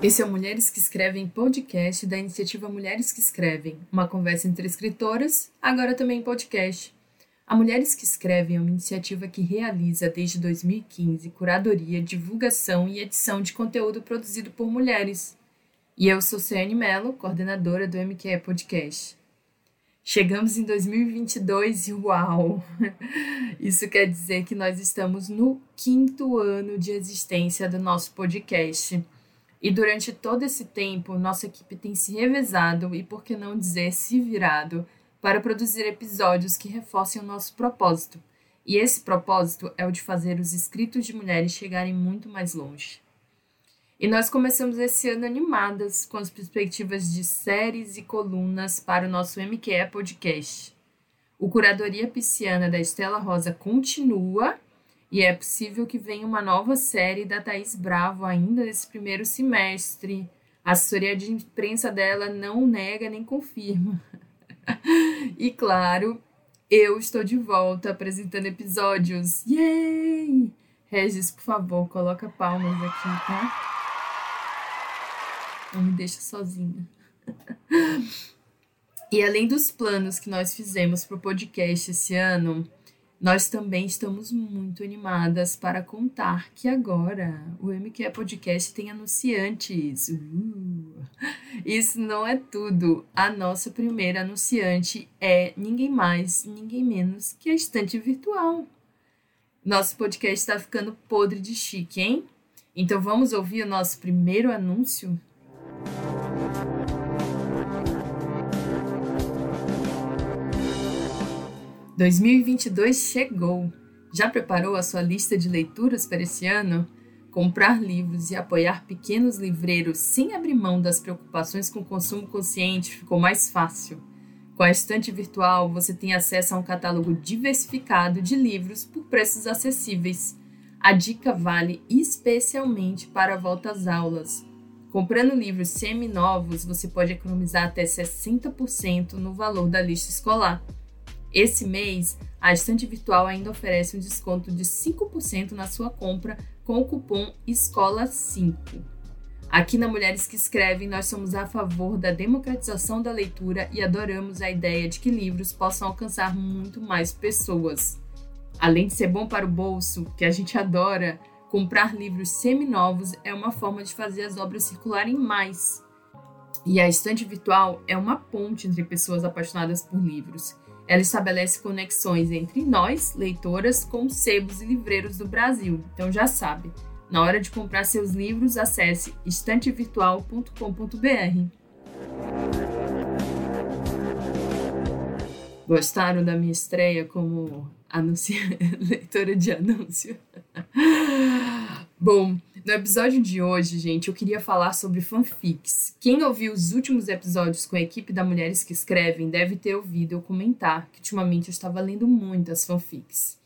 Esse é o Mulheres que Escrevem podcast da iniciativa Mulheres que Escrevem, uma conversa entre escritoras, agora também podcast. A Mulheres que Escrevem é uma iniciativa que realiza desde 2015 curadoria, divulgação e edição de conteúdo produzido por mulheres. E eu sou Ciane Mello, coordenadora do MQE Podcast. Chegamos em 2022 e uau! Isso quer dizer que nós estamos no quinto ano de existência do nosso podcast. E durante todo esse tempo, nossa equipe tem se revezado e, por que não dizer, se virado para produzir episódios que reforcem o nosso propósito. E esse propósito é o de fazer os escritos de mulheres chegarem muito mais longe. E nós começamos esse ano animadas com as perspectivas de séries e colunas para o nosso MQE Podcast. O Curadoria Pisciana da Estela Rosa continua e é possível que venha uma nova série da Thaís Bravo ainda nesse primeiro semestre. A assessoria de imprensa dela não nega nem confirma. e claro, eu estou de volta apresentando episódios. Yay! Regis, por favor, coloca palmas aqui, tá? Não me deixa sozinha. e além dos planos que nós fizemos para o podcast esse ano, nós também estamos muito animadas para contar que agora o MQE Podcast tem anunciantes. Uh! Isso não é tudo. A nossa primeira anunciante é ninguém mais, ninguém menos que a Estante Virtual. Nosso podcast está ficando podre de chique, hein? Então vamos ouvir o nosso primeiro anúncio? 2022 chegou. Já preparou a sua lista de leituras para esse ano? Comprar livros e apoiar pequenos livreiros sem abrir mão das preocupações com o consumo consciente ficou mais fácil. Com a estante virtual, você tem acesso a um catálogo diversificado de livros por preços acessíveis. A dica vale especialmente para a volta às aulas. Comprando livros semi-novos, você pode economizar até 60% no valor da lista escolar. Esse mês, a estante virtual ainda oferece um desconto de 5% na sua compra com o cupom ESCOLA5. Aqui na Mulheres que Escrevem, nós somos a favor da democratização da leitura e adoramos a ideia de que livros possam alcançar muito mais pessoas. Além de ser bom para o bolso, que a gente adora, comprar livros seminovos é uma forma de fazer as obras circularem mais. E a estante virtual é uma ponte entre pessoas apaixonadas por livros. Ela estabelece conexões entre nós, leitoras, com sebos e livreiros do Brasil. Então já sabe, na hora de comprar seus livros, acesse estantevirtual.com.br. Gostaram da minha estreia como anunci... leitora de anúncio? Bom, no episódio de hoje, gente, eu queria falar sobre fanfics. Quem ouviu os últimos episódios com a equipe da Mulheres que Escrevem deve ter ouvido eu comentar que ultimamente eu estava lendo muitas fanfics.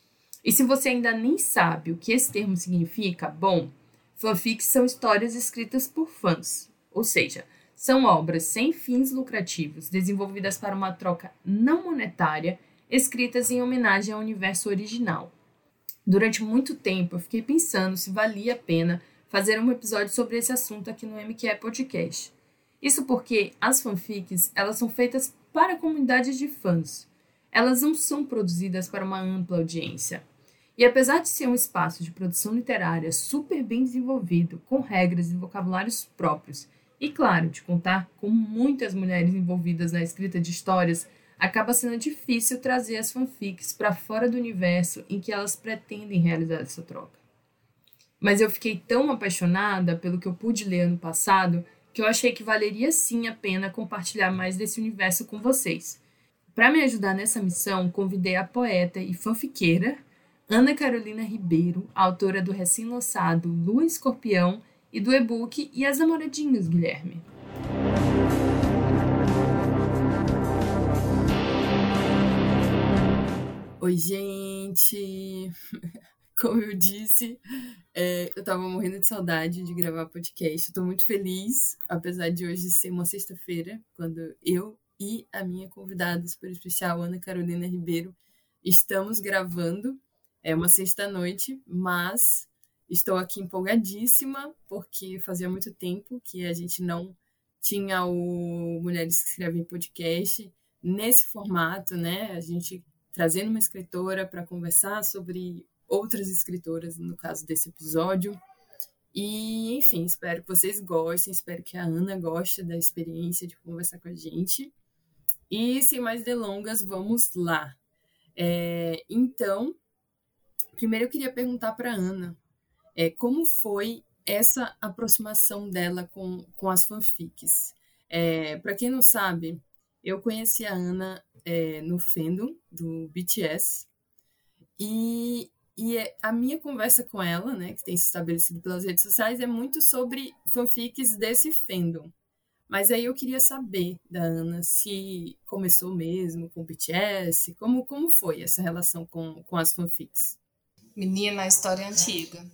E se você ainda nem sabe o que esse termo significa, bom, fanfics são histórias escritas por fãs, ou seja, são obras sem fins lucrativos, desenvolvidas para uma troca não monetária, escritas em homenagem ao universo original. Durante muito tempo eu fiquei pensando se valia a pena fazer um episódio sobre esse assunto aqui no MQE Podcast. Isso porque as fanfics, elas são feitas para comunidades de fãs. Elas não são produzidas para uma ampla audiência. E apesar de ser um espaço de produção literária super bem desenvolvido, com regras e vocabulários próprios, e claro, de contar com muitas mulheres envolvidas na escrita de histórias, acaba sendo difícil trazer as fanfics para fora do universo em que elas pretendem realizar essa troca. Mas eu fiquei tão apaixonada pelo que eu pude ler ano passado que eu achei que valeria sim a pena compartilhar mais desse universo com vocês. Para me ajudar nessa missão, convidei a poeta e fanfiqueira Ana Carolina Ribeiro, autora do recém-lançado Lua Escorpião e do e-book E as Namoradinhas, Guilherme. Oi, gente! como eu disse, é, eu tava morrendo de saudade de gravar podcast. Eu tô muito feliz, apesar de hoje ser uma sexta-feira, quando eu e a minha convidada super especial, Ana Carolina Ribeiro, estamos gravando. É uma sexta-noite, mas Estou aqui empolgadíssima, porque fazia muito tempo que a gente não tinha o Mulheres que Escrevem Podcast nesse formato, né? A gente trazendo uma escritora para conversar sobre outras escritoras, no caso desse episódio. E, enfim, espero que vocês gostem, espero que a Ana goste da experiência de conversar com a gente. E, sem mais delongas, vamos lá. É, então, primeiro eu queria perguntar para Ana é, como foi essa aproximação dela com, com as fanfics. É, para quem não sabe, eu conheci a Ana é, no fandom do BTS e e é, a minha conversa com ela, né, que tem se estabelecido pelas redes sociais, é muito sobre fanfics desse fandom. Mas aí eu queria saber da Ana se começou mesmo com o BTS, como, como foi essa relação com, com as fanfics? Menina, a história é antiga.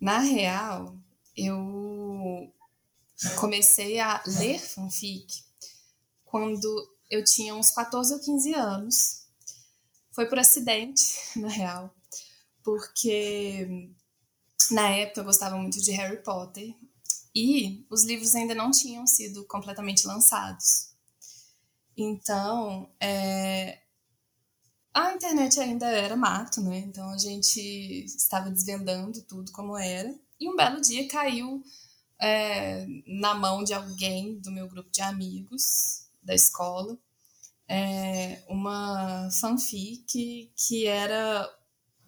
Na real, eu comecei a ler fanfic quando eu tinha uns 14 ou 15 anos. Foi por acidente, na real porque na época eu gostava muito de Harry Potter e os livros ainda não tinham sido completamente lançados. Então, é, a internet ainda era mato, né? Então a gente estava desvendando tudo como era. E um belo dia caiu é, na mão de alguém do meu grupo de amigos da escola é, uma fanfic que era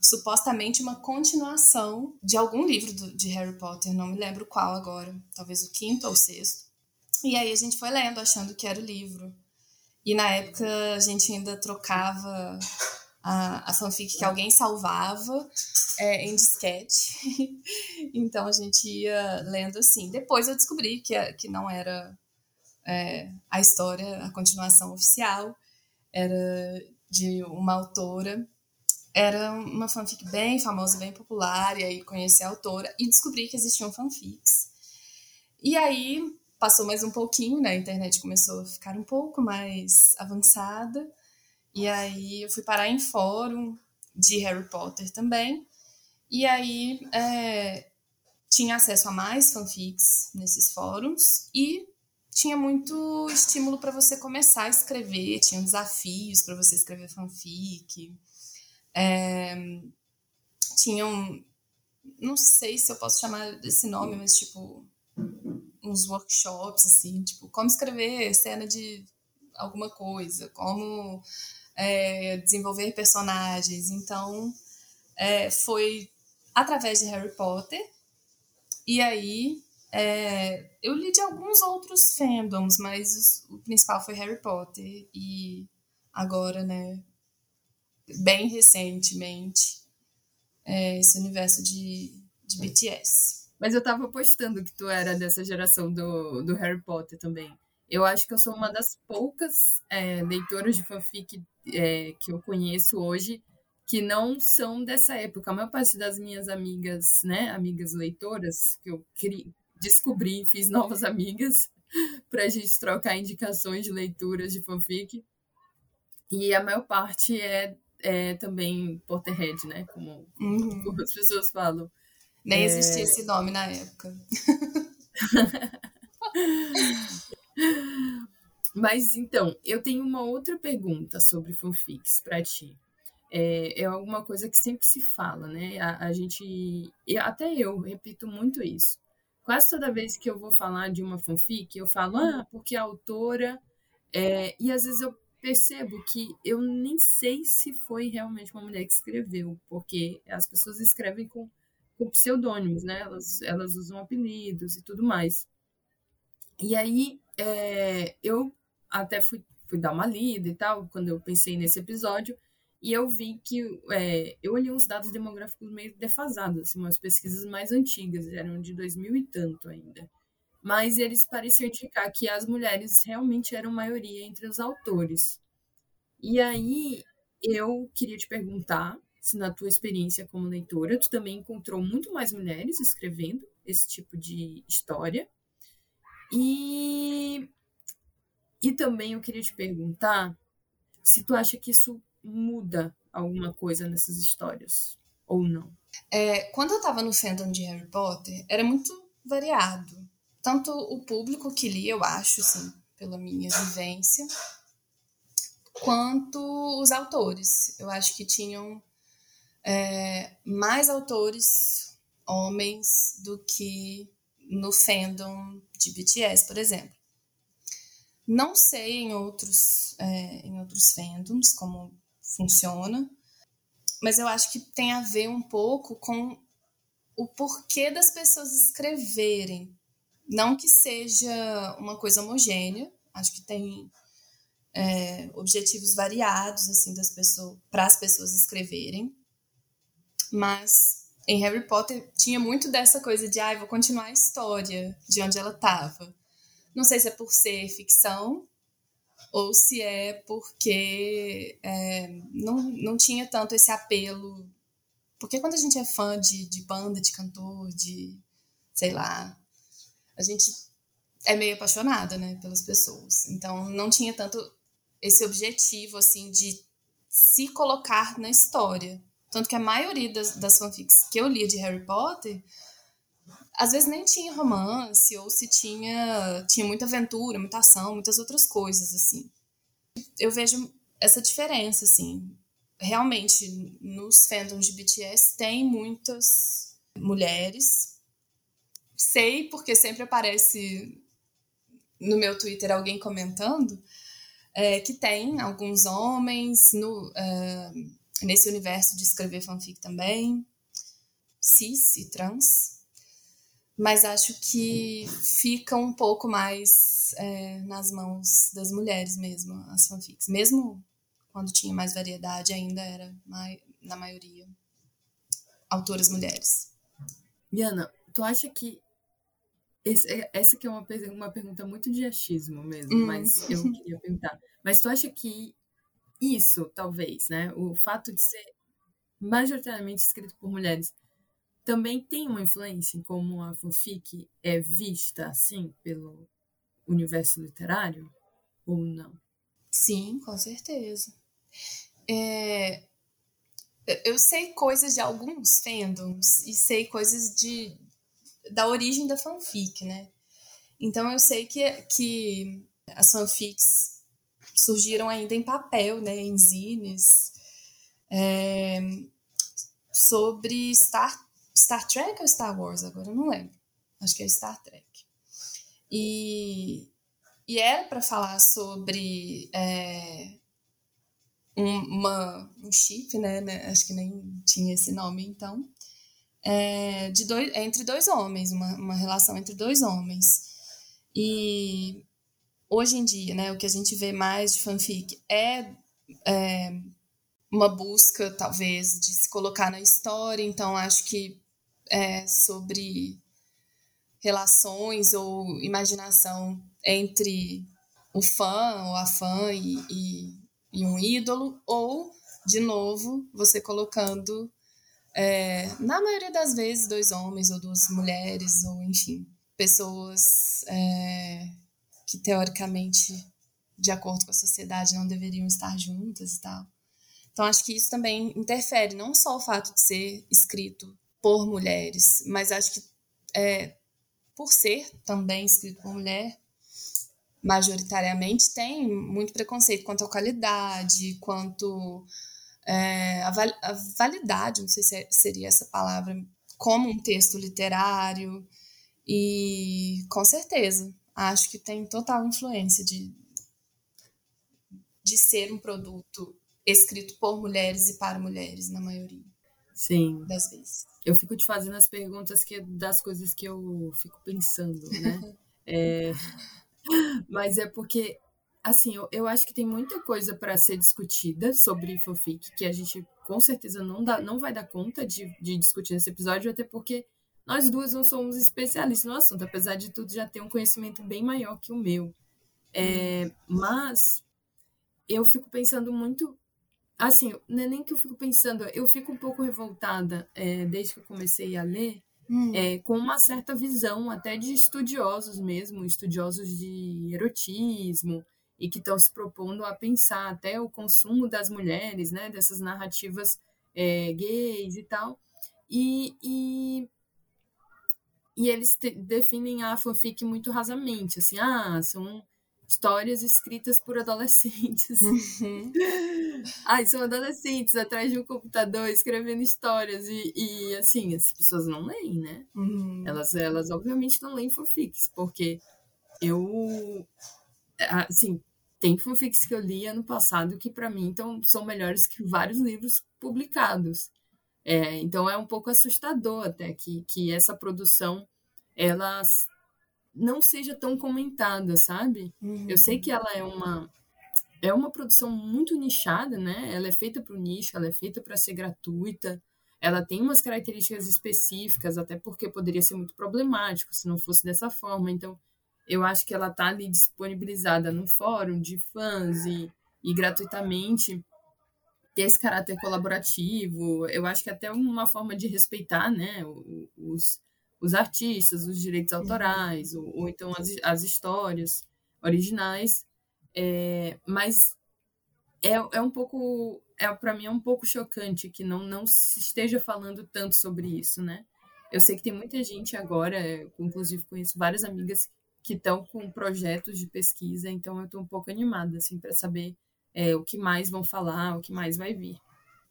supostamente uma continuação de algum livro do, de Harry Potter, não me lembro qual agora, talvez o quinto ou o sexto. E aí a gente foi lendo, achando que era o livro. E na época a gente ainda trocava a, a fanfic que alguém salvava é, em disquete. então a gente ia lendo assim. Depois eu descobri que, que não era é, a história, a continuação oficial, era de uma autora era uma fanfic bem famosa, bem popular, e aí conheci a autora e descobri que existiam fanfics. E aí passou mais um pouquinho, né? A internet começou a ficar um pouco mais avançada, e aí eu fui parar em fórum de Harry Potter também, e aí é, tinha acesso a mais fanfics nesses fóruns e tinha muito estímulo para você começar a escrever, tinha desafios para você escrever fanfic. É, tinham, não sei se eu posso chamar desse nome, mas tipo, uns workshops, assim, tipo, como escrever cena de alguma coisa, como é, desenvolver personagens. Então, é, foi através de Harry Potter. E aí, é, eu li de alguns outros fandoms, mas o principal foi Harry Potter. E agora, né, bem recentemente é, esse universo de, de BTS. Mas eu tava postando que tu era dessa geração do, do Harry Potter também. Eu acho que eu sou uma das poucas é, leitoras de fanfic é, que eu conheço hoje que não são dessa época. A maior parte das minhas amigas, né, amigas leitoras, que eu cri, descobri, fiz novas amigas para a gente trocar indicações de leituras de fanfic. E a maior parte é é também Potterhead, né? Como, uhum. como as pessoas falam. Nem é... existia esse nome na época. Mas então, eu tenho uma outra pergunta sobre fanfics para ti. É, é, alguma coisa que sempre se fala, né? A, a gente, eu, até eu repito muito isso. Quase toda vez que eu vou falar de uma fanfic, eu falo, ah, porque a autora. É, e às vezes eu percebo que eu nem sei se foi realmente uma mulher que escreveu, porque as pessoas escrevem com, com pseudônimos, né? Elas, elas usam apelidos e tudo mais. E aí é, eu até fui, fui dar uma lida e tal, quando eu pensei nesse episódio, e eu vi que é, eu olhei uns dados demográficos meio defasados, assim, umas pesquisas mais antigas, eram de 2000 e tanto ainda mas eles pareciam indicar que as mulheres realmente eram maioria entre os autores. E aí eu queria te perguntar se na tua experiência como leitora tu também encontrou muito mais mulheres escrevendo esse tipo de história. E e também eu queria te perguntar se tu acha que isso muda alguma coisa nessas histórias. Ou não? É, quando eu tava no fandom de Harry Potter, era muito variado. Tanto o público que lia, eu acho, assim, pela minha vivência, quanto os autores. Eu acho que tinham é, mais autores homens do que no fandom de BTS, por exemplo. Não sei em outros, é, em outros fandoms como funciona, mas eu acho que tem a ver um pouco com o porquê das pessoas escreverem. Não que seja uma coisa homogênea, acho que tem é, objetivos variados assim das pessoas para as pessoas escreverem, mas em Harry Potter tinha muito dessa coisa de, ah, vou continuar a história de onde ela estava. Não sei se é por ser ficção ou se é porque é, não, não tinha tanto esse apelo. Porque quando a gente é fã de, de banda, de cantor, de sei lá, a gente é meio apaixonada, né, pelas pessoas. Então não tinha tanto esse objetivo assim de se colocar na história. Tanto que a maioria das, das fanfics que eu lia de Harry Potter, às vezes nem tinha romance, ou se tinha, tinha muita aventura, muita ação, muitas outras coisas, assim. Eu vejo essa diferença, assim. Realmente, nos fandoms de BTS tem muitas mulheres. Sei, porque sempre aparece no meu Twitter alguém comentando, é, que tem alguns homens no, é, nesse universo de escrever fanfic também, cis e trans, mas acho que fica um pouco mais é, nas mãos das mulheres mesmo, as fanfics. Mesmo quando tinha mais variedade, ainda era, mai, na maioria, autoras mulheres. Diana, tu acha que esse, é, essa que é uma, uma pergunta muito de achismo mesmo, hum. mas eu queria perguntar. Mas tu acha que isso, talvez, né? O fato de ser majoritariamente escrito por mulheres também tem uma influência em como a fanfic é vista, assim, pelo universo literário? Ou não? Sim, com certeza. É, eu sei coisas de alguns fandoms e sei coisas de, da origem da fanfic, né? Então eu sei que, que as fanfics surgiram ainda em papel, né, em zines, é, sobre Star, Star Trek ou Star Wars, agora não lembro. Acho que é Star Trek. E, e era para falar sobre é, um, uma, um chip, né, né, Acho que nem tinha esse nome então. É, de dois, entre dois homens, uma, uma relação entre dois homens. E hoje em dia, né, o que a gente vê mais de fanfic é, é uma busca, talvez, de se colocar na história. Então, acho que é sobre relações ou imaginação entre o fã ou a fã e, e, e um ídolo, ou, de novo, você colocando, é, na maioria das vezes, dois homens ou duas mulheres, ou enfim, pessoas é, que teoricamente, de acordo com a sociedade, não deveriam estar juntas e tal. Então, acho que isso também interfere, não só o fato de ser escrito por mulheres, mas acho que é, por ser também escrito por mulher, majoritariamente tem muito preconceito quanto à qualidade, quanto é, a, val a, validade, não sei se é, seria essa palavra, como um texto literário. E com certeza, acho que tem total influência de, de ser um produto escrito por mulheres e para mulheres, na maioria. Sim. Das vezes. Eu fico te fazendo as perguntas que das coisas que eu fico pensando, né? é, mas é porque, assim, eu, eu acho que tem muita coisa para ser discutida sobre fanfic que a gente com certeza não, dá, não vai dar conta de, de discutir nesse episódio, até porque nós duas não somos especialistas no assunto, apesar de tudo já ter um conhecimento bem maior que o meu. É, mas eu fico pensando muito. Assim, não é nem que eu fico pensando, eu fico um pouco revoltada é, desde que eu comecei a ler, hum. é, com uma certa visão até de estudiosos mesmo, estudiosos de erotismo, e que estão se propondo a pensar até o consumo das mulheres, né, dessas narrativas é, gays e tal. E, e, e eles te, definem a fanfic muito rasamente, assim, ah, são histórias escritas por adolescentes. Uhum. Ai, são adolescentes atrás de um computador escrevendo histórias e, e assim, as pessoas não leem, né? Uhum. Elas, elas obviamente não leem fanfics, porque eu, assim, tem fanfics que eu li ano passado que para mim então, são melhores que vários livros publicados. É, então é um pouco assustador até que, que essa produção elas não seja tão comentada, sabe? Uhum. Eu sei que ela é uma é uma produção muito nichada, né? Ela é feita para o nicho, ela é feita para ser gratuita. Ela tem umas características específicas, até porque poderia ser muito problemático se não fosse dessa forma. Então, eu acho que ela está ali disponibilizada no fórum de fãs e, e gratuitamente ter esse caráter colaborativo. Eu acho que é até uma forma de respeitar, né, os, os artistas, os direitos autorais, ou, ou então as, as histórias originais. É, mas é, é um pouco, é, para mim é um pouco chocante que não, não se esteja falando tanto sobre isso, né? Eu sei que tem muita gente agora, inclusive conheço várias amigas que estão com projetos de pesquisa, então eu estou um pouco animada assim para saber é, o que mais vão falar, o que mais vai vir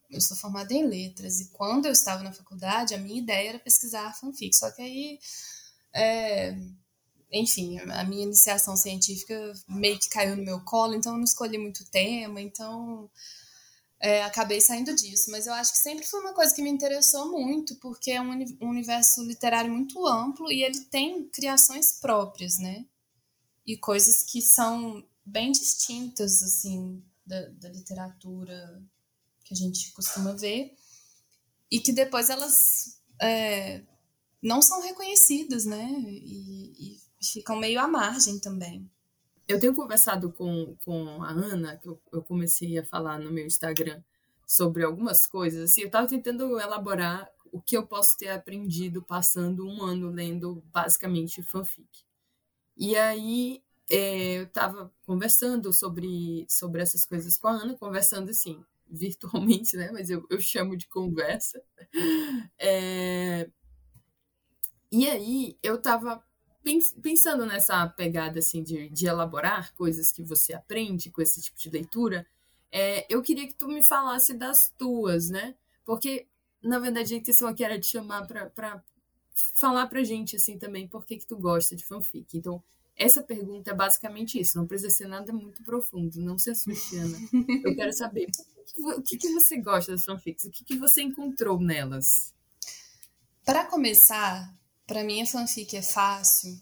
eu sou formada em letras e quando eu estava na faculdade a minha ideia era pesquisar fanfic. Só que aí é, enfim a minha iniciação científica meio que caiu no meu colo então eu não escolhi muito tema então é, acabei saindo disso. Mas eu acho que sempre foi uma coisa que me interessou muito porque é um, um universo literário muito amplo e ele tem criações próprias né? E coisas que são bem distintas assim da, da literatura que a gente costuma ver, e que depois elas é, não são reconhecidas, né? E, e, ficam meio à margem também. Eu tenho conversado com, com a Ana, que eu, eu comecei a falar no meu Instagram sobre algumas coisas. Assim, eu estava tentando elaborar o que eu posso ter aprendido passando um ano lendo basicamente fanfic. E aí é, eu estava conversando sobre, sobre essas coisas com a Ana, conversando assim, virtualmente, né? Mas eu, eu chamo de conversa. É... E aí eu tava pensando nessa pegada assim de, de elaborar coisas que você aprende com esse tipo de leitura. É, eu queria que tu me falasse das tuas, né? Porque, na verdade, a intenção aqui era te chamar para falar pra gente, assim, também, por que, que tu gosta de fanfic. Então, essa pergunta é basicamente isso, não precisa ser nada muito profundo, não se assuste, Ana. Eu quero saber o que, que você gosta das fanfics, o que, que você encontrou nelas? Para começar, para mim a fanfic é fácil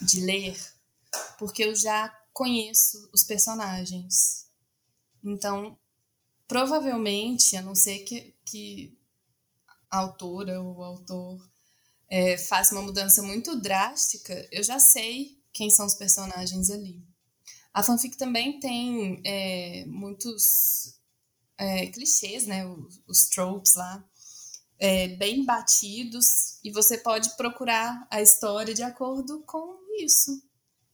de ler porque eu já conheço os personagens. Então, provavelmente, a não ser que, que a autora ou o autor é, faça uma mudança muito drástica, eu já sei quem são os personagens ali. A fanfic também tem é, muitos é, clichês, né? Os, os tropes lá, é, bem batidos, e você pode procurar a história de acordo com isso.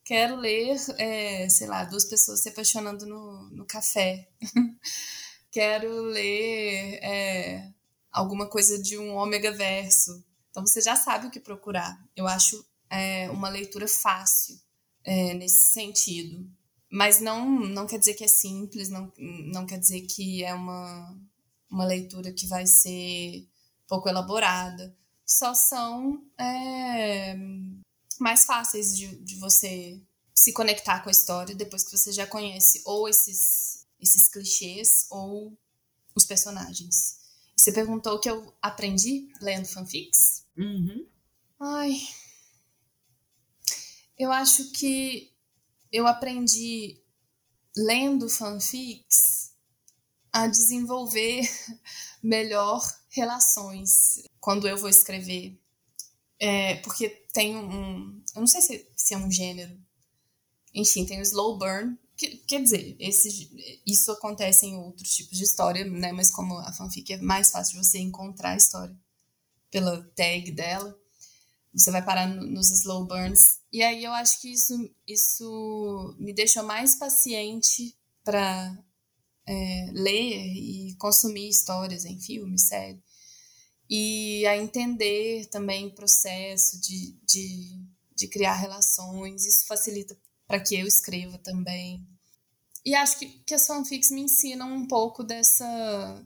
Quero ler, é, sei lá, duas pessoas se apaixonando no, no café. Quero ler é, alguma coisa de um ômega verso. Então você já sabe o que procurar. Eu acho é, uma leitura fácil é, nesse sentido. Mas não, não quer dizer que é simples, não, não quer dizer que é uma, uma leitura que vai ser pouco elaborada. Só são é, mais fáceis de, de você se conectar com a história depois que você já conhece ou esses, esses clichês ou os personagens. Você perguntou o que eu aprendi lendo fanfics? Uhum. Ai, eu acho que eu aprendi lendo fanfics a desenvolver melhor relações quando eu vou escrever. É, porque tem um. Eu não sei se, se é um gênero. Enfim, tem o slow burn. Que, quer dizer, esse, isso acontece em outros tipos de história, né? Mas como a fanfic é mais fácil de você encontrar a história pela tag dela você vai parar nos slow burns. E aí eu acho que isso, isso me deixou mais paciente para é, ler e consumir histórias em filme, série. E a entender também o processo de, de, de criar relações. Isso facilita para que eu escreva também. E acho que, que as fanfics me ensinam um pouco dessa,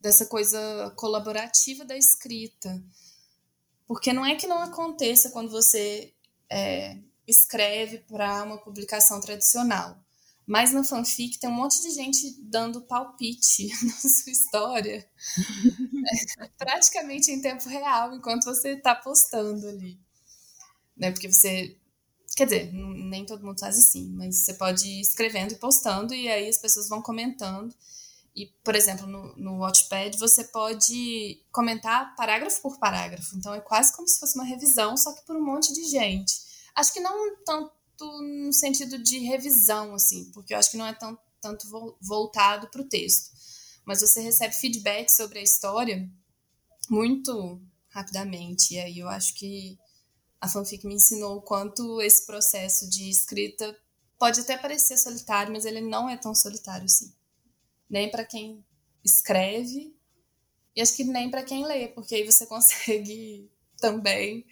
dessa coisa colaborativa da escrita. Porque não é que não aconteça quando você é, escreve para uma publicação tradicional. Mas na fanfic tem um monte de gente dando palpite na sua história, é, praticamente em tempo real, enquanto você está postando ali. Né? Porque você. Quer dizer, nem todo mundo faz assim, mas você pode ir escrevendo e postando, e aí as pessoas vão comentando. E, por exemplo, no, no Watchpad você pode comentar parágrafo por parágrafo. Então é quase como se fosse uma revisão, só que por um monte de gente. Acho que não tanto no sentido de revisão, assim, porque eu acho que não é tão, tanto voltado para o texto. Mas você recebe feedback sobre a história muito rapidamente. E aí eu acho que a fanfic me ensinou o quanto esse processo de escrita pode até parecer solitário, mas ele não é tão solitário assim. Nem para quem escreve, e acho que nem para quem lê, porque aí você consegue também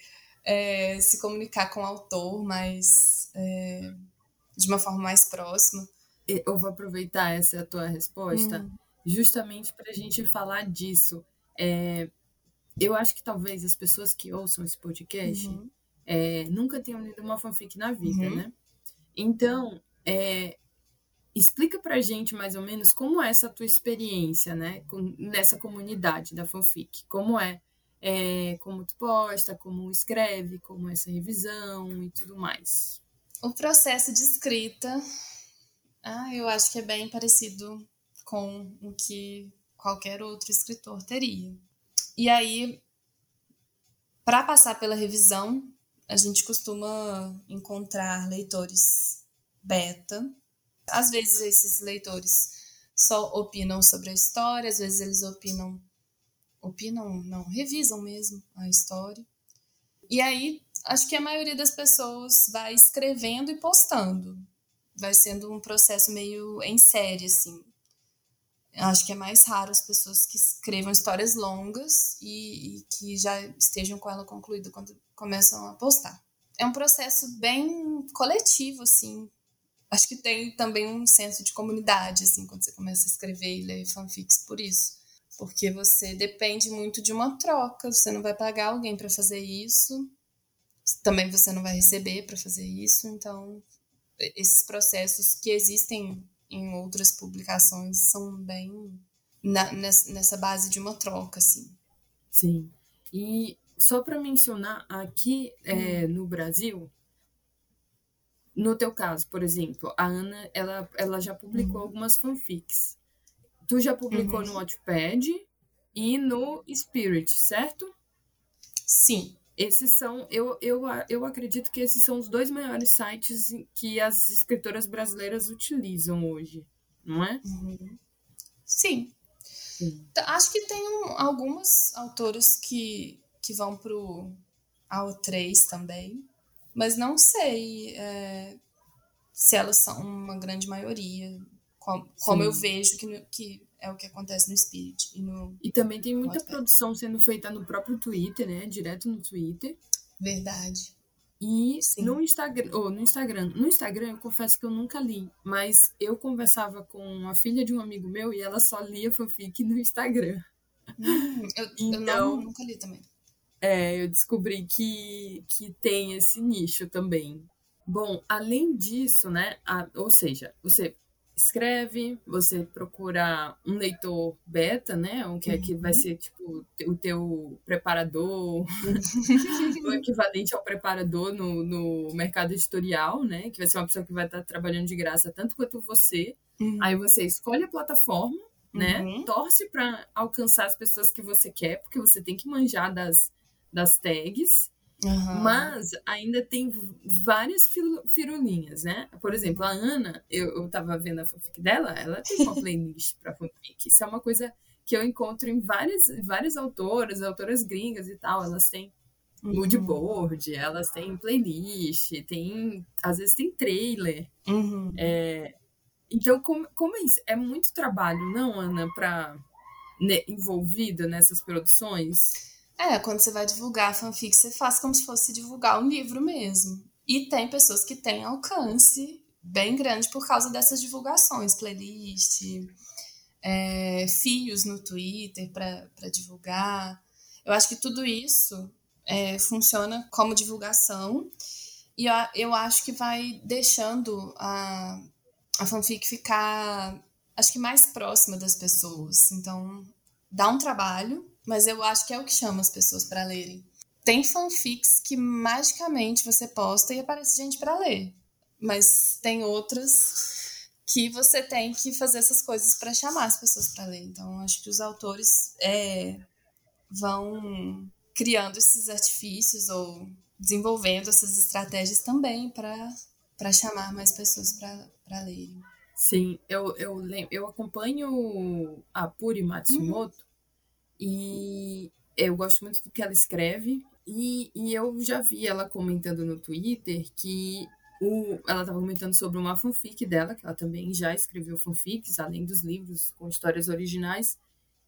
é, se comunicar com o autor mais é, de uma forma mais próxima. Eu vou aproveitar essa tua resposta uhum. justamente para a gente falar disso. É, eu acho que talvez as pessoas que ouçam esse podcast uhum. é, nunca tenham lido uma fanfic na vida, uhum. né? Então, é, explica pra gente mais ou menos como é essa tua experiência, né? Nessa comunidade da fanfic. Como é é, como tu posta, como escreve, como essa revisão e tudo mais. O processo de escrita, ah, eu acho que é bem parecido com o que qualquer outro escritor teria. E aí, para passar pela revisão, a gente costuma encontrar leitores beta. Às vezes esses leitores só opinam sobre a história, às vezes eles opinam opinam, não, revisam mesmo a história. E aí, acho que a maioria das pessoas vai escrevendo e postando. Vai sendo um processo meio em série, assim. Acho que é mais raro as pessoas que escrevam histórias longas e, e que já estejam com ela concluída quando começam a postar. É um processo bem coletivo, assim. Acho que tem também um senso de comunidade, assim, quando você começa a escrever e ler fanfics por isso porque você depende muito de uma troca, você não vai pagar alguém para fazer isso, também você não vai receber para fazer isso, então esses processos que existem em outras publicações são bem na, nessa base de uma troca, assim. Sim. E só para mencionar aqui é, no Brasil, no teu caso, por exemplo, a Ana ela, ela já publicou uhum. algumas fanfics. Tu já publicou uhum. no Wattpad e no Spirit, certo? Sim. Esses são, eu, eu, eu acredito que esses são os dois maiores sites que as escritoras brasileiras utilizam hoje, não é? Uhum. Sim. Sim. Acho que tem um, algumas autoras que, que vão pro AO3 também, mas não sei é, se elas são uma grande maioria como, como eu vejo que, que é o que acontece no Spirit e no. E também tem muita produção sendo feita no próprio Twitter, né? Direto no Twitter. Verdade. E Sim. no Instagram, ou no Instagram, no Instagram eu confesso que eu nunca li, mas eu conversava com a filha de um amigo meu e ela só lia fanfic no Instagram. Hum, eu, então, eu não, nunca li também. É, eu descobri que, que tem esse nicho também. Bom, além disso, né? A, ou seja, você escreve, você procura um leitor beta, né? Um que, é, que vai uhum. ser tipo o teu preparador, o equivalente ao preparador no, no mercado editorial, né? Que vai ser uma pessoa que vai estar trabalhando de graça tanto quanto você. Uhum. Aí você escolhe a plataforma, né? Uhum. Torce para alcançar as pessoas que você quer, porque você tem que manjar das, das tags. Uhum. Mas ainda tem várias firulinhas, né? Por exemplo, a Ana, eu, eu tava vendo a fanfic dela, ela tem uma playlist pra fanfic. Isso é uma coisa que eu encontro em várias, várias autoras, autoras gringas e tal. Elas têm uhum. moodboard, elas têm playlist, tem, às vezes tem trailer. Uhum. É, Então, como, como é isso? É muito trabalho, não, Ana, para né, envolvida nessas produções? É, quando você vai divulgar fanfic, você faz como se fosse divulgar um livro mesmo. E tem pessoas que têm alcance bem grande por causa dessas divulgações, playlist, é, fios no Twitter para divulgar. Eu acho que tudo isso é, funciona como divulgação e eu, eu acho que vai deixando a, a fanfic ficar, acho que mais próxima das pessoas. Então, dá um trabalho, mas eu acho que é o que chama as pessoas para lerem. Tem fanfics que magicamente você posta e aparece gente para ler, mas tem outras que você tem que fazer essas coisas para chamar as pessoas para ler. Então, acho que os autores é, vão criando esses artifícios ou desenvolvendo essas estratégias também para chamar mais pessoas para lerem. Sim, eu, eu, eu acompanho a Puri Matsumoto uhum. E eu gosto muito do que ela escreve. E, e eu já vi ela comentando no Twitter que o, ela estava comentando sobre uma fanfic dela, que ela também já escreveu fanfics, além dos livros com histórias originais.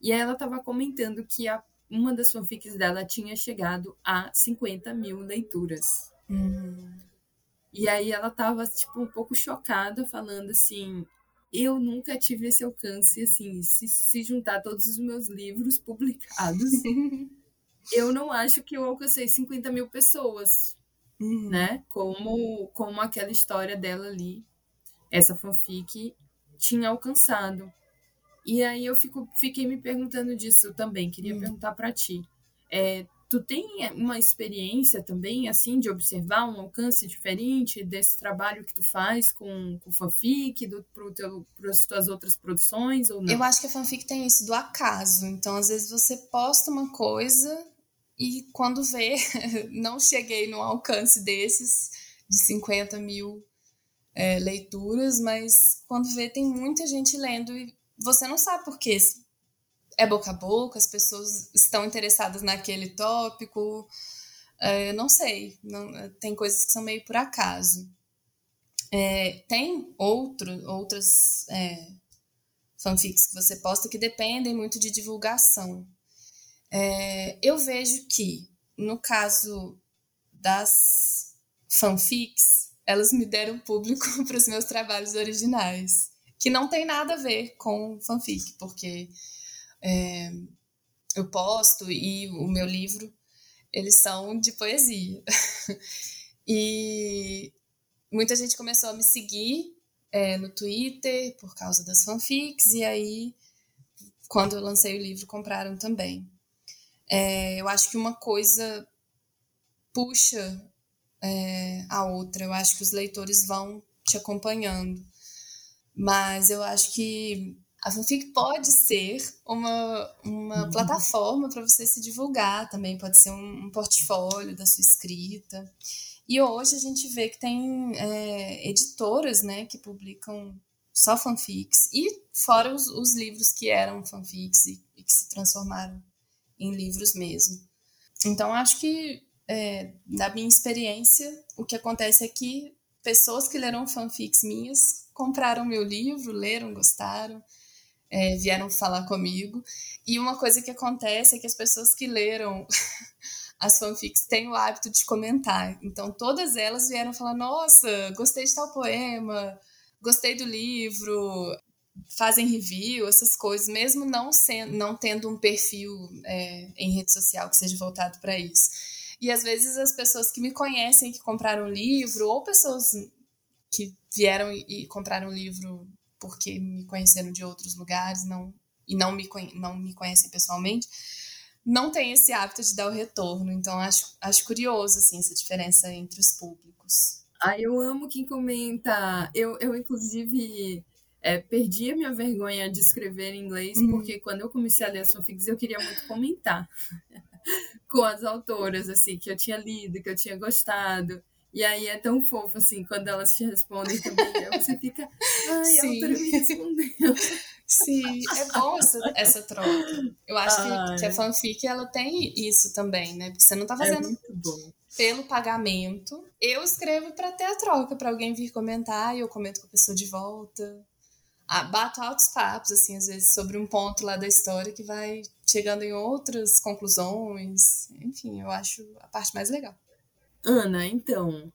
E aí ela estava comentando que a uma das fanfics dela tinha chegado a 50 mil leituras. Uhum. E aí ela tava, tipo, um pouco chocada, falando assim, eu nunca tive esse alcance, assim, se, se juntar todos os meus livros publicados, eu não acho que eu alcancei 50 mil pessoas, uhum. né? Como, como aquela história dela ali, essa fanfic tinha alcançado. E aí eu fico, fiquei me perguntando disso também, queria hum. perguntar para ti. É, tu tem uma experiência também, assim, de observar um alcance diferente desse trabalho que tu faz com, com fanfic, para as tuas outras produções, ou não? Eu acho que a fanfic tem isso do acaso. Então, às vezes você posta uma coisa e quando vê, não cheguei no alcance desses, de 50 mil é, leituras, mas quando vê, tem muita gente lendo e você não sabe por. É boca a boca, as pessoas estão interessadas naquele tópico. É, não sei, não, tem coisas que são meio por acaso. É, tem outro, outras é, fanfics que você posta que dependem muito de divulgação. É, eu vejo que, no caso das fanfics, elas me deram público para os meus trabalhos originais que não tem nada a ver com fanfic, porque é, eu posto e o meu livro, eles são de poesia. e muita gente começou a me seguir é, no Twitter por causa das fanfics, e aí, quando eu lancei o livro, compraram também. É, eu acho que uma coisa puxa é, a outra, eu acho que os leitores vão te acompanhando. Mas eu acho que a fanfic pode ser uma, uma uhum. plataforma para você se divulgar também, pode ser um, um, portfólio da sua escrita. E hoje a gente vê que tem é, editoras né, que publicam só fanfics, e fora os, os livros que eram fanfics e, e, que se transformaram em livros mesmo. Então acho que, é, da minha experiência, o que acontece é que pessoas que leram fanfics minhas compraram meu livro, leram, gostaram, é, vieram falar comigo. E uma coisa que acontece é que as pessoas que leram as fanfics têm o hábito de comentar. Então, todas elas vieram falar: Nossa, gostei de tal poema, gostei do livro, fazem review, essas coisas, mesmo não, sendo, não tendo um perfil é, em rede social que seja voltado para isso. E às vezes as pessoas que me conhecem, que compraram o livro, ou pessoas que vieram e compraram o livro porque me conheceram de outros lugares não, e não me, não me conhecem pessoalmente, não tem esse hábito de dar o retorno. Então, acho, acho curioso, assim, essa diferença entre os públicos. Ah, eu amo quem comenta. Eu, eu inclusive, é, perdi a minha vergonha de escrever em inglês, uhum. porque quando eu comecei a ler as fanfics, eu queria muito comentar com as autoras, assim, que eu tinha lido, que eu tinha gostado. E aí é tão fofo, assim, quando elas te respondem também, você fica, ai, Sim. a autora me respondeu. Sim, é bom essa, essa troca. Eu acho que, que, a fanfic, ela tem isso também, né? Porque você não tá é fazendo é pelo pagamento. Eu escrevo para ter a troca, para alguém vir comentar e eu comento com a pessoa de volta. bato altos papos, assim, às vezes, sobre um ponto lá da história que vai chegando em outras conclusões. Enfim, eu acho a parte mais legal. Ana, então,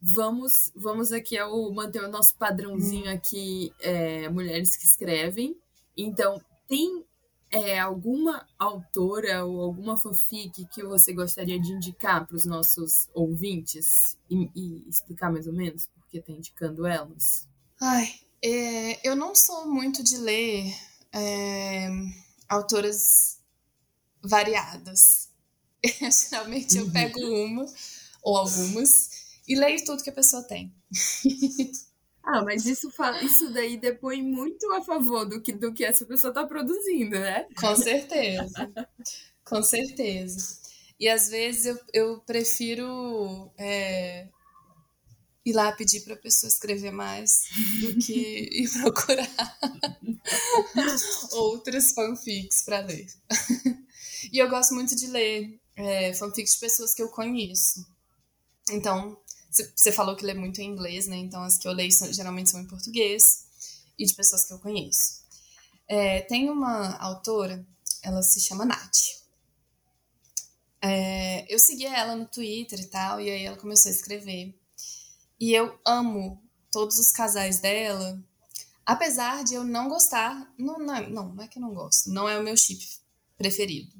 vamos vamos aqui ao manter o nosso padrãozinho hum. aqui, é, mulheres que escrevem. Então, tem é, alguma autora ou alguma fanfic que você gostaria de indicar para os nossos ouvintes e, e, explicar mais ou menos por que está indicando elas? Ai, é, eu não sou muito de ler é, autoras variadas. Geralmente eu pego uhum. uma ou algumas e leio tudo que a pessoa tem. Ah, mas isso, isso daí depõe muito a favor do que, do que essa pessoa está produzindo, né? Com certeza. Com certeza. E às vezes eu, eu prefiro é, ir lá pedir para a pessoa escrever mais do que ir procurar outras fanfics para ler. e eu gosto muito de ler é, fanfics de pessoas que eu conheço. Então, você falou que lê muito em inglês, né? Então as que eu leio são, geralmente são em português e de pessoas que eu conheço. É, tem uma autora, ela se chama Nath. É, eu seguia ela no Twitter e tal, e aí ela começou a escrever. E eu amo todos os casais dela, apesar de eu não gostar. Não, não, não, não é que eu não gosto, não é o meu chip preferido.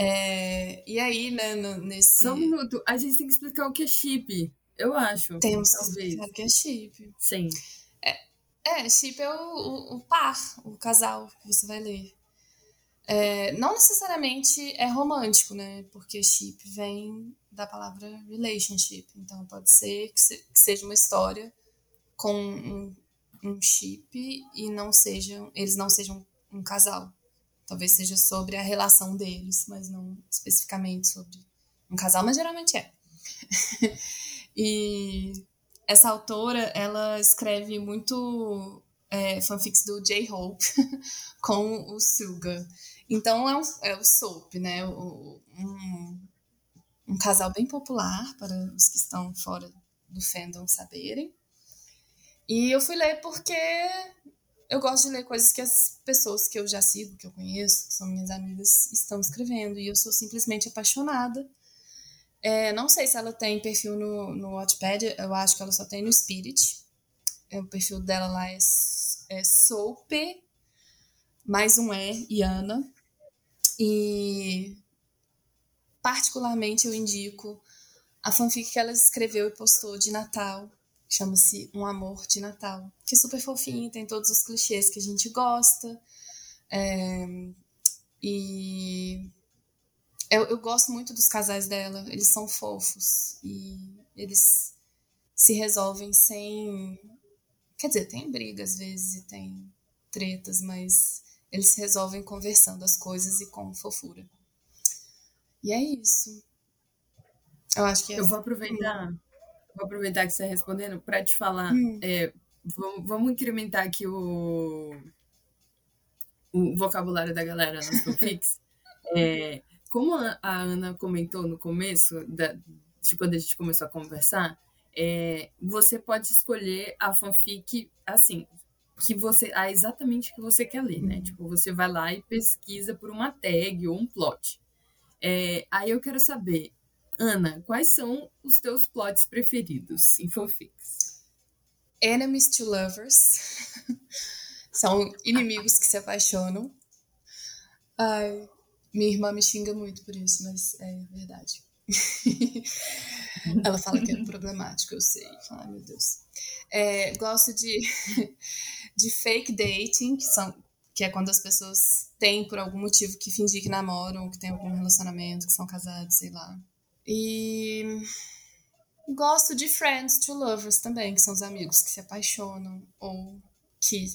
É, e aí, né, nesse. Só um minuto, a gente tem que explicar o que é chip, eu acho. Temos talvez. que explicar o que é chip. Sim. É, é chip é o, o, o, par, o casal que você vai ler. É, não necessariamente é romântico, né? Porque chip vem da palavra relationship. Então pode ser que, se, que seja uma história com um, um chip e não sejam, eles não sejam um casal. Talvez seja sobre a relação deles, mas não especificamente sobre um casal, mas geralmente é. e essa autora, ela escreve muito é, fanfics do J-Hope com o Suga. Então é, um, é o Soap, né? O, um, um casal bem popular para os que estão fora do fandom saberem. E eu fui ler porque eu gosto de ler coisas que as pessoas que eu já sigo, que eu conheço, que são minhas amigas, estão escrevendo. E eu sou simplesmente apaixonada. É, não sei se ela tem perfil no, no Wattpad, eu acho que ela só tem no Spirit. É, o perfil dela lá é, é Soupe, mais um E, Iana. E particularmente eu indico a fanfic que ela escreveu e postou de Natal, chama-se Um Amor de Natal, que é super fofinho, tem todos os clichês que a gente gosta. É, e eu, eu gosto muito dos casais dela, eles são fofos e eles se resolvem sem. Quer dizer, tem briga às vezes e tem tretas, mas eles se resolvem conversando as coisas e com fofura. E é isso. Eu acho que é Eu vou aproveitar vou aproveitar que você está respondendo para te falar. Hum. É, vamos, vamos, incrementar aqui o, o vocabulário da galera no fanfics. é, como a, a, Ana comentou no começo, da, de quando a gente começou a conversar, é, você pode escolher a fanfic assim que você ah, exatamente que você quer ler, né? Uhum. Tipo, você vai lá e pesquisa por uma tag ou um plot. É, aí eu quero saber, Ana, quais são os teus plots preferidos em fanfics? Enemies to lovers. são inimigos que se apaixonam. Ai, minha irmã me xinga muito por isso, mas é verdade. Ela fala que é problemático, eu sei. Ai, meu Deus. É, gosto de, de fake dating, que, são, que é quando as pessoas têm, por algum motivo, que fingir que namoram, que tem algum relacionamento, que são casados, sei lá. E gosto de Friends to Lovers também, que são os amigos que se apaixonam ou que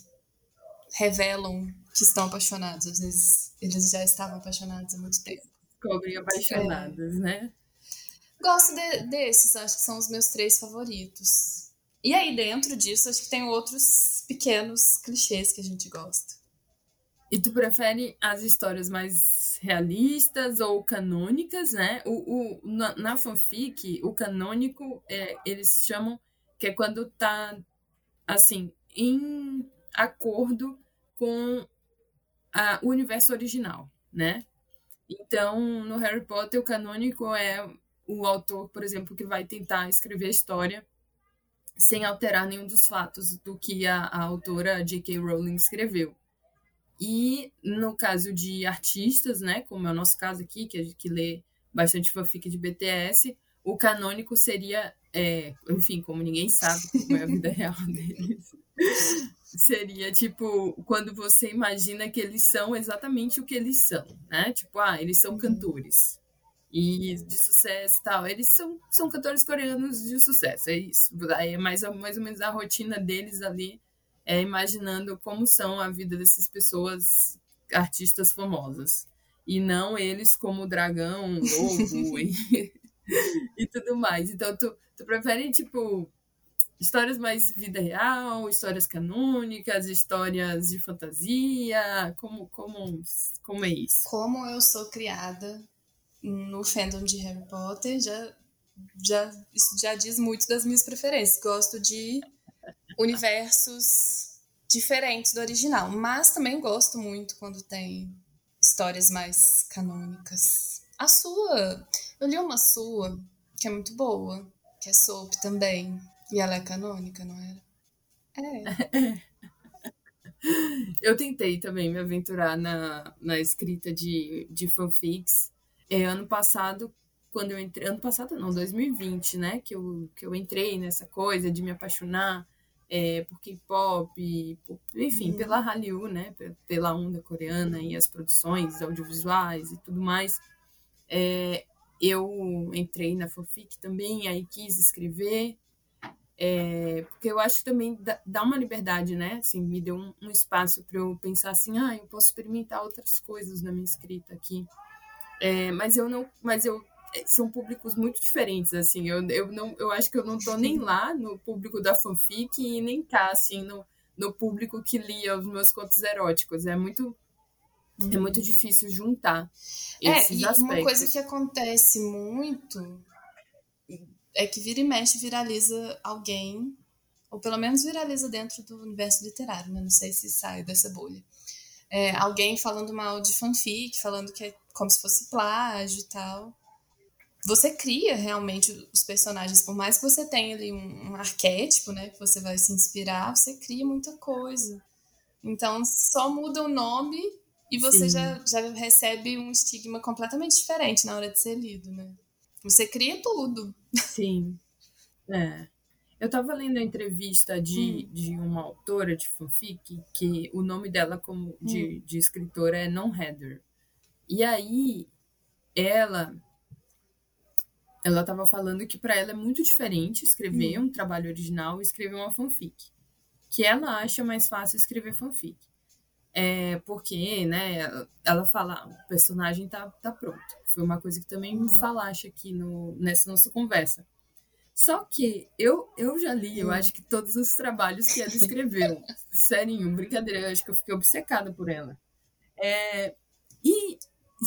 revelam que estão apaixonados. Às vezes eles já estavam apaixonados há muito tempo. Descobrem apaixonados, é. né? Gosto de, desses, acho que são os meus três favoritos. E aí, dentro disso, acho que tem outros pequenos clichês que a gente gosta. E tu prefere as histórias mais realistas ou canônicas, né? O, o, na, na fanfic, o canônico, é, eles chamam que é quando tá, assim, em acordo com a, o universo original, né? Então, no Harry Potter, o canônico é o autor, por exemplo, que vai tentar escrever a história sem alterar nenhum dos fatos do que a, a autora J.K. Rowling escreveu. E no caso de artistas, né, como é o nosso caso aqui, que gente que lê bastante fanfic de BTS, o canônico seria, é, enfim, como ninguém sabe como é a vida real deles, seria tipo quando você imagina que eles são exatamente o que eles são, né? Tipo, ah, eles são uhum. cantores e de sucesso e tal. Eles são, são cantores coreanos de sucesso, é isso. Aí é mais, mais ou menos a rotina deles ali, é imaginando como são a vida dessas pessoas, artistas famosas. E não eles como dragão, lobo e, e tudo mais. Então, tu, tu prefere, tipo, histórias mais vida real, histórias canônicas, histórias de fantasia? Como, como, como é isso? Como eu sou criada no fandom de Harry Potter, já, já, isso já diz muito das minhas preferências. Gosto de universos diferentes do original, mas também gosto muito quando tem histórias mais canônicas. A sua, eu li uma sua que é muito boa, que é Soap também. E ela é canônica, não era? É. Eu tentei também me aventurar na, na escrita de, de fanfics. É, ano passado, quando eu entrei. Ano passado não, 2020, né? Que eu, que eu entrei nessa coisa de me apaixonar é, por K-pop, enfim, uhum. pela Hallyu, né? Pela onda coreana e as produções audiovisuais e tudo mais. É, eu entrei na fanfic também, aí quis escrever. É, porque eu acho que também dá, uma liberdade, né? Assim, me deu um, um espaço para eu pensar assim, ah, eu posso experimentar outras coisas na minha escrita aqui. É, mas eu não, mas eu são públicos muito diferentes, assim. Eu, eu não, eu acho que eu não tô nem lá no público da fanfic e nem cá, assim, no, no público que lia os meus contos eróticos. É muito é muito difícil juntar é, esses e aspectos. uma coisa que acontece muito é que vira e mexe viraliza alguém, ou pelo menos viraliza dentro do universo literário, né? Não sei se sai dessa bolha. É, alguém falando mal de fanfic, falando que é como se fosse plágio e tal. Você cria realmente os personagens, por mais que você tenha ali um, um arquétipo, né, que você vai se inspirar, você cria muita coisa. Então, só muda o nome e você já, já recebe um estigma completamente diferente na hora de ser lido, né? Você cria tudo. Sim. É. Eu estava lendo a entrevista de, hum. de uma autora de fanfic, que o nome dela como de, hum. de escritora é Non Heather. E aí, ela ela estava falando que para ela é muito diferente escrever hum. um trabalho original e escrever uma fanfic. Que ela acha mais fácil escrever fanfic. É porque, né, ela fala, ah, o personagem tá, tá pronto. Foi uma coisa que também me falaste aqui no, nessa nossa conversa. Só que eu, eu já li, eu acho que todos os trabalhos que ela escreveu. Sério, brincadeira, eu acho que eu fiquei obcecada por ela. É, e,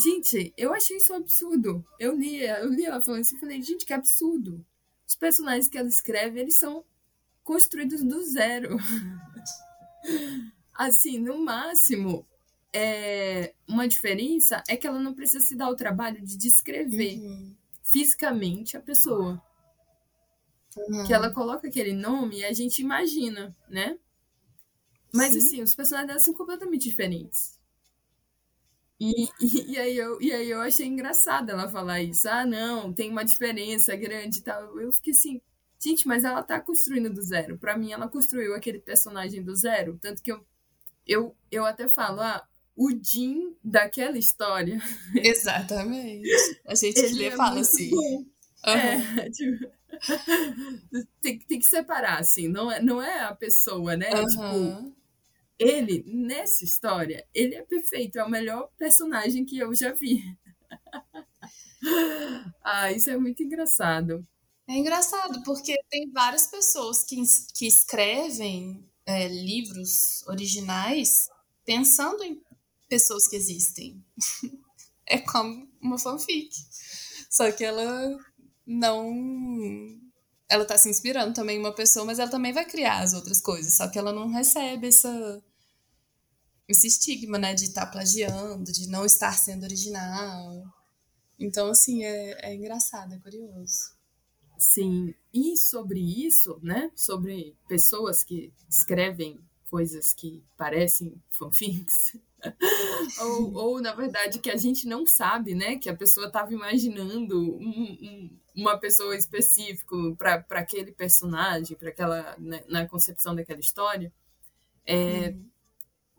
gente, eu achei isso um absurdo. Eu li, eu li ela falando assim e falei, gente, que absurdo. Os personagens que ela escreve, eles são construídos do zero. assim, no máximo, é, uma diferença é que ela não precisa se dar o trabalho de descrever uhum. fisicamente a pessoa. Uhum. Que ela coloca aquele nome e a gente imagina, né? Mas Sim. assim, os personagens dela são completamente diferentes. E, e, e, aí eu, e aí eu achei engraçado ela falar isso. Ah, não, tem uma diferença grande e tal. Eu fiquei assim, gente, mas ela tá construindo do zero. Para mim, ela construiu aquele personagem do zero. Tanto que eu eu, eu até falo, ah, o Jim daquela história. Exatamente. A gente ele é fala assim. Uhum. É, tipo, tem, tem que separar, assim, não é, não é a pessoa, né? Uhum. Tipo, ele, nessa história, ele é perfeito, é o melhor personagem que eu já vi. ah, isso é muito engraçado. É engraçado, porque tem várias pessoas que, que escrevem é, livros originais pensando em pessoas que existem. é como uma fanfic. Só que ela não ela tá se inspirando também em uma pessoa, mas ela também vai criar as outras coisas, só que ela não recebe essa esse estigma, né, de estar tá plagiando, de não estar sendo original. Então, assim, é, é engraçado, é curioso. Sim, e sobre isso, né, sobre pessoas que escrevem coisas que parecem fanfics, ou, ou, na verdade, que a gente não sabe, né? Que a pessoa estava imaginando um, um, uma pessoa específica para aquele personagem, para aquela. Né, na concepção daquela história. É, uhum.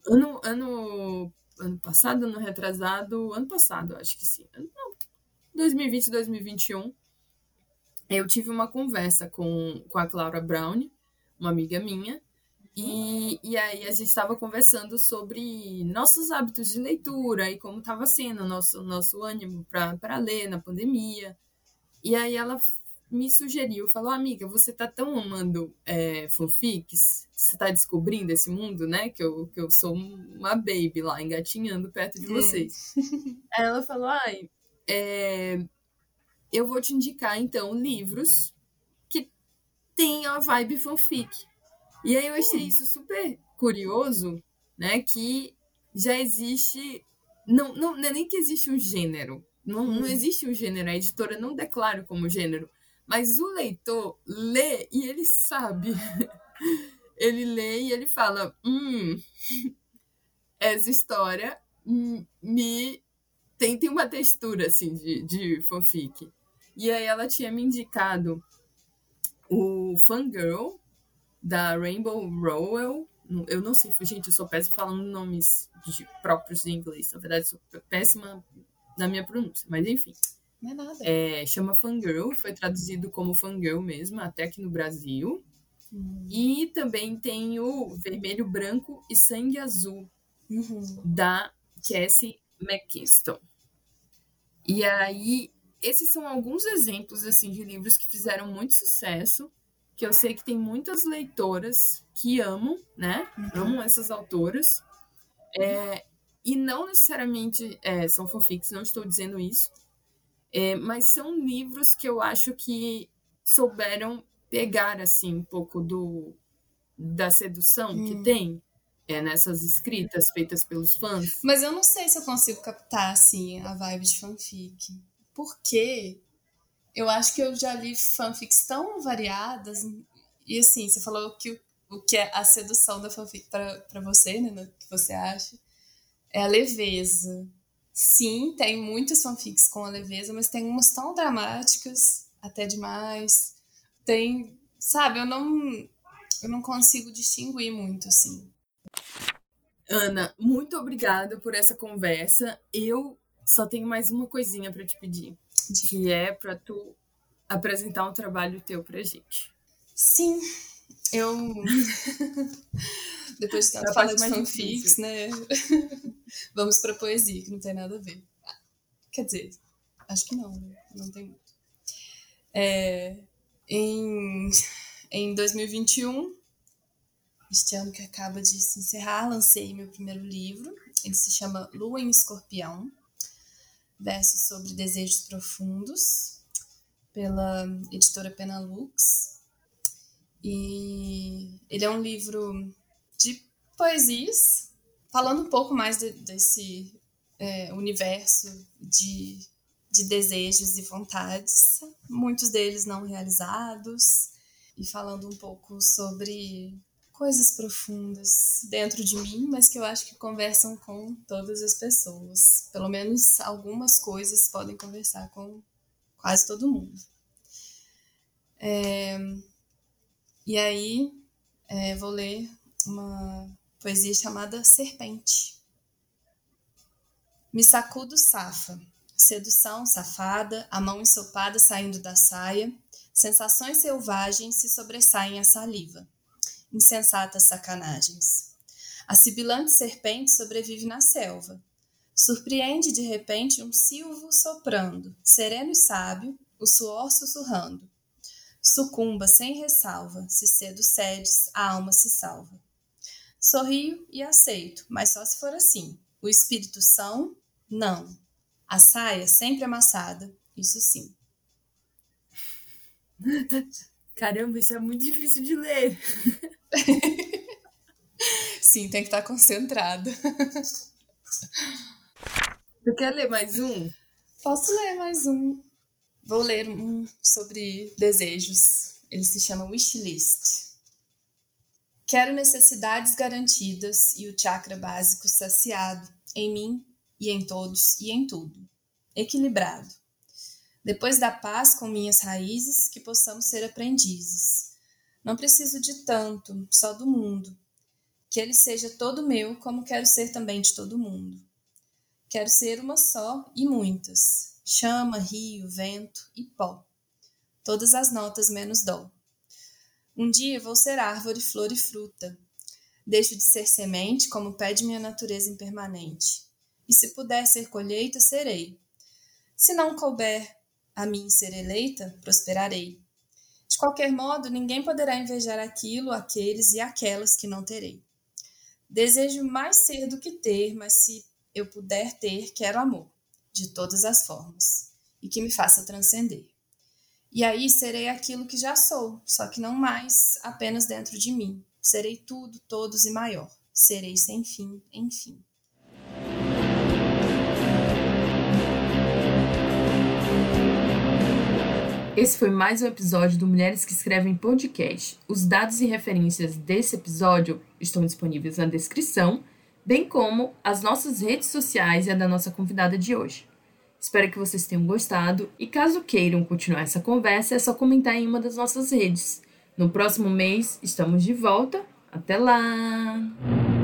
Ano, ano, ano passado, ano retrasado, ano passado, acho que sim. Não, 2020, 2021, eu tive uma conversa com, com a Clara Brown, uma amiga minha, e, e aí a gente estava conversando sobre nossos hábitos de leitura e como estava sendo o nosso, nosso ânimo para ler na pandemia. E aí ela me sugeriu, falou, amiga, você tá tão amando é, fanfics, você tá descobrindo esse mundo, né? Que eu, que eu sou uma baby lá, engatinhando perto de vocês. aí ela falou, ai, é, eu vou te indicar, então, livros que tenham a vibe fanfic. E aí eu achei isso super curioso, né? Que já existe. Não, não, não é nem que existe um gênero. Não, não uhum. existe um gênero. A editora não declara como gênero. Mas o leitor lê e ele sabe. ele lê e ele fala: hum, essa história me tem, tem uma textura assim de, de fanfic. E aí ela tinha me indicado o Fangirl, da Rainbow Rowell. Eu não sei, gente, eu sou péssima falando nomes de, próprios de inglês. Na verdade, sou péssima na minha pronúncia, mas enfim. Não é nada. É, chama Fangirl, foi traduzido como Fangirl mesmo, até aqui no Brasil. Uhum. E também tem o Vermelho, Branco e Sangue Azul, uhum. da Cassie McKiston. E aí, esses são alguns exemplos assim de livros que fizeram muito sucesso que eu sei que tem muitas leitoras que amam, né? Uhum. Amam essas autoras. É, e não necessariamente é, são fanfics, não estou dizendo isso. É, mas são livros que eu acho que souberam pegar, assim, um pouco do da sedução que hum. tem é, nessas escritas feitas pelos fãs. Mas eu não sei se eu consigo captar, assim, a vibe de fanfic. Porque eu acho que eu já li fanfics tão variadas. E assim, você falou que o, o que é a sedução da fanfic para você, né? O que você acha? É a leveza. Sim, tem muitas fanfics com a leveza, mas tem umas tão dramáticas, até demais. Tem, sabe, eu não eu não consigo distinguir muito assim. Ana, muito obrigada por essa conversa. Eu só tenho mais uma coisinha para te pedir que é para tu apresentar um trabalho teu pra gente. Sim, eu depois de tanto falar de fanfics, né? Vamos pra poesia, que não tem nada a ver. Quer dizer, acho que não, né? não tem muito. É, em, em 2021, este ano que acaba de se encerrar, lancei meu primeiro livro. Ele se chama Lua em Escorpião versos sobre desejos profundos, pela editora Penalux. E ele é um livro de poesias, falando um pouco mais de, desse é, universo de, de desejos e vontades, muitos deles não realizados, e falando um pouco sobre coisas profundas dentro de mim, mas que eu acho que conversam com todas as pessoas. Pelo menos algumas coisas podem conversar com quase todo mundo. É, e aí é, vou ler uma poesia chamada Serpente. Me sacudo safa, sedução safada, a mão ensopada saindo da saia, sensações selvagens se sobressaem à saliva insensatas sacanagens. A sibilante serpente sobrevive na selva. Surpreende de repente um silvo soprando, sereno e sábio, o suor sussurrando. Sucumba sem ressalva, se cedo cedes, a alma se salva. Sorrio e aceito, mas só se for assim. O espírito são? Não. A saia sempre amassada, isso sim. Caramba, isso é muito difícil de ler. Sim, tem que estar concentrado. Tu quer ler mais um? Posso ler mais um. Vou ler um sobre desejos. Ele se chama Wishlist. Quero necessidades garantidas e o chakra básico saciado em mim e em todos e em tudo. Equilibrado. Depois da paz com minhas raízes, que possamos ser aprendizes. Não preciso de tanto, só do mundo. Que ele seja todo meu, como quero ser também de todo mundo. Quero ser uma só e muitas: chama, rio, vento e pó. Todas as notas menos dó. Um dia vou ser árvore, flor e fruta. Deixo de ser semente, como pede minha natureza impermanente. E se puder ser colheita, serei. Se não couber a mim ser eleita, prosperarei. De qualquer modo, ninguém poderá invejar aquilo, aqueles e aquelas que não terei. Desejo mais ser do que ter, mas se eu puder ter, quero amor, de todas as formas, e que me faça transcender. E aí serei aquilo que já sou, só que não mais apenas dentro de mim. Serei tudo, todos e maior. Serei sem fim, enfim. Esse foi mais um episódio do Mulheres que Escrevem Podcast. Os dados e referências desse episódio estão disponíveis na descrição, bem como as nossas redes sociais e a da nossa convidada de hoje. Espero que vocês tenham gostado e caso queiram continuar essa conversa, é só comentar em uma das nossas redes. No próximo mês estamos de volta. Até lá!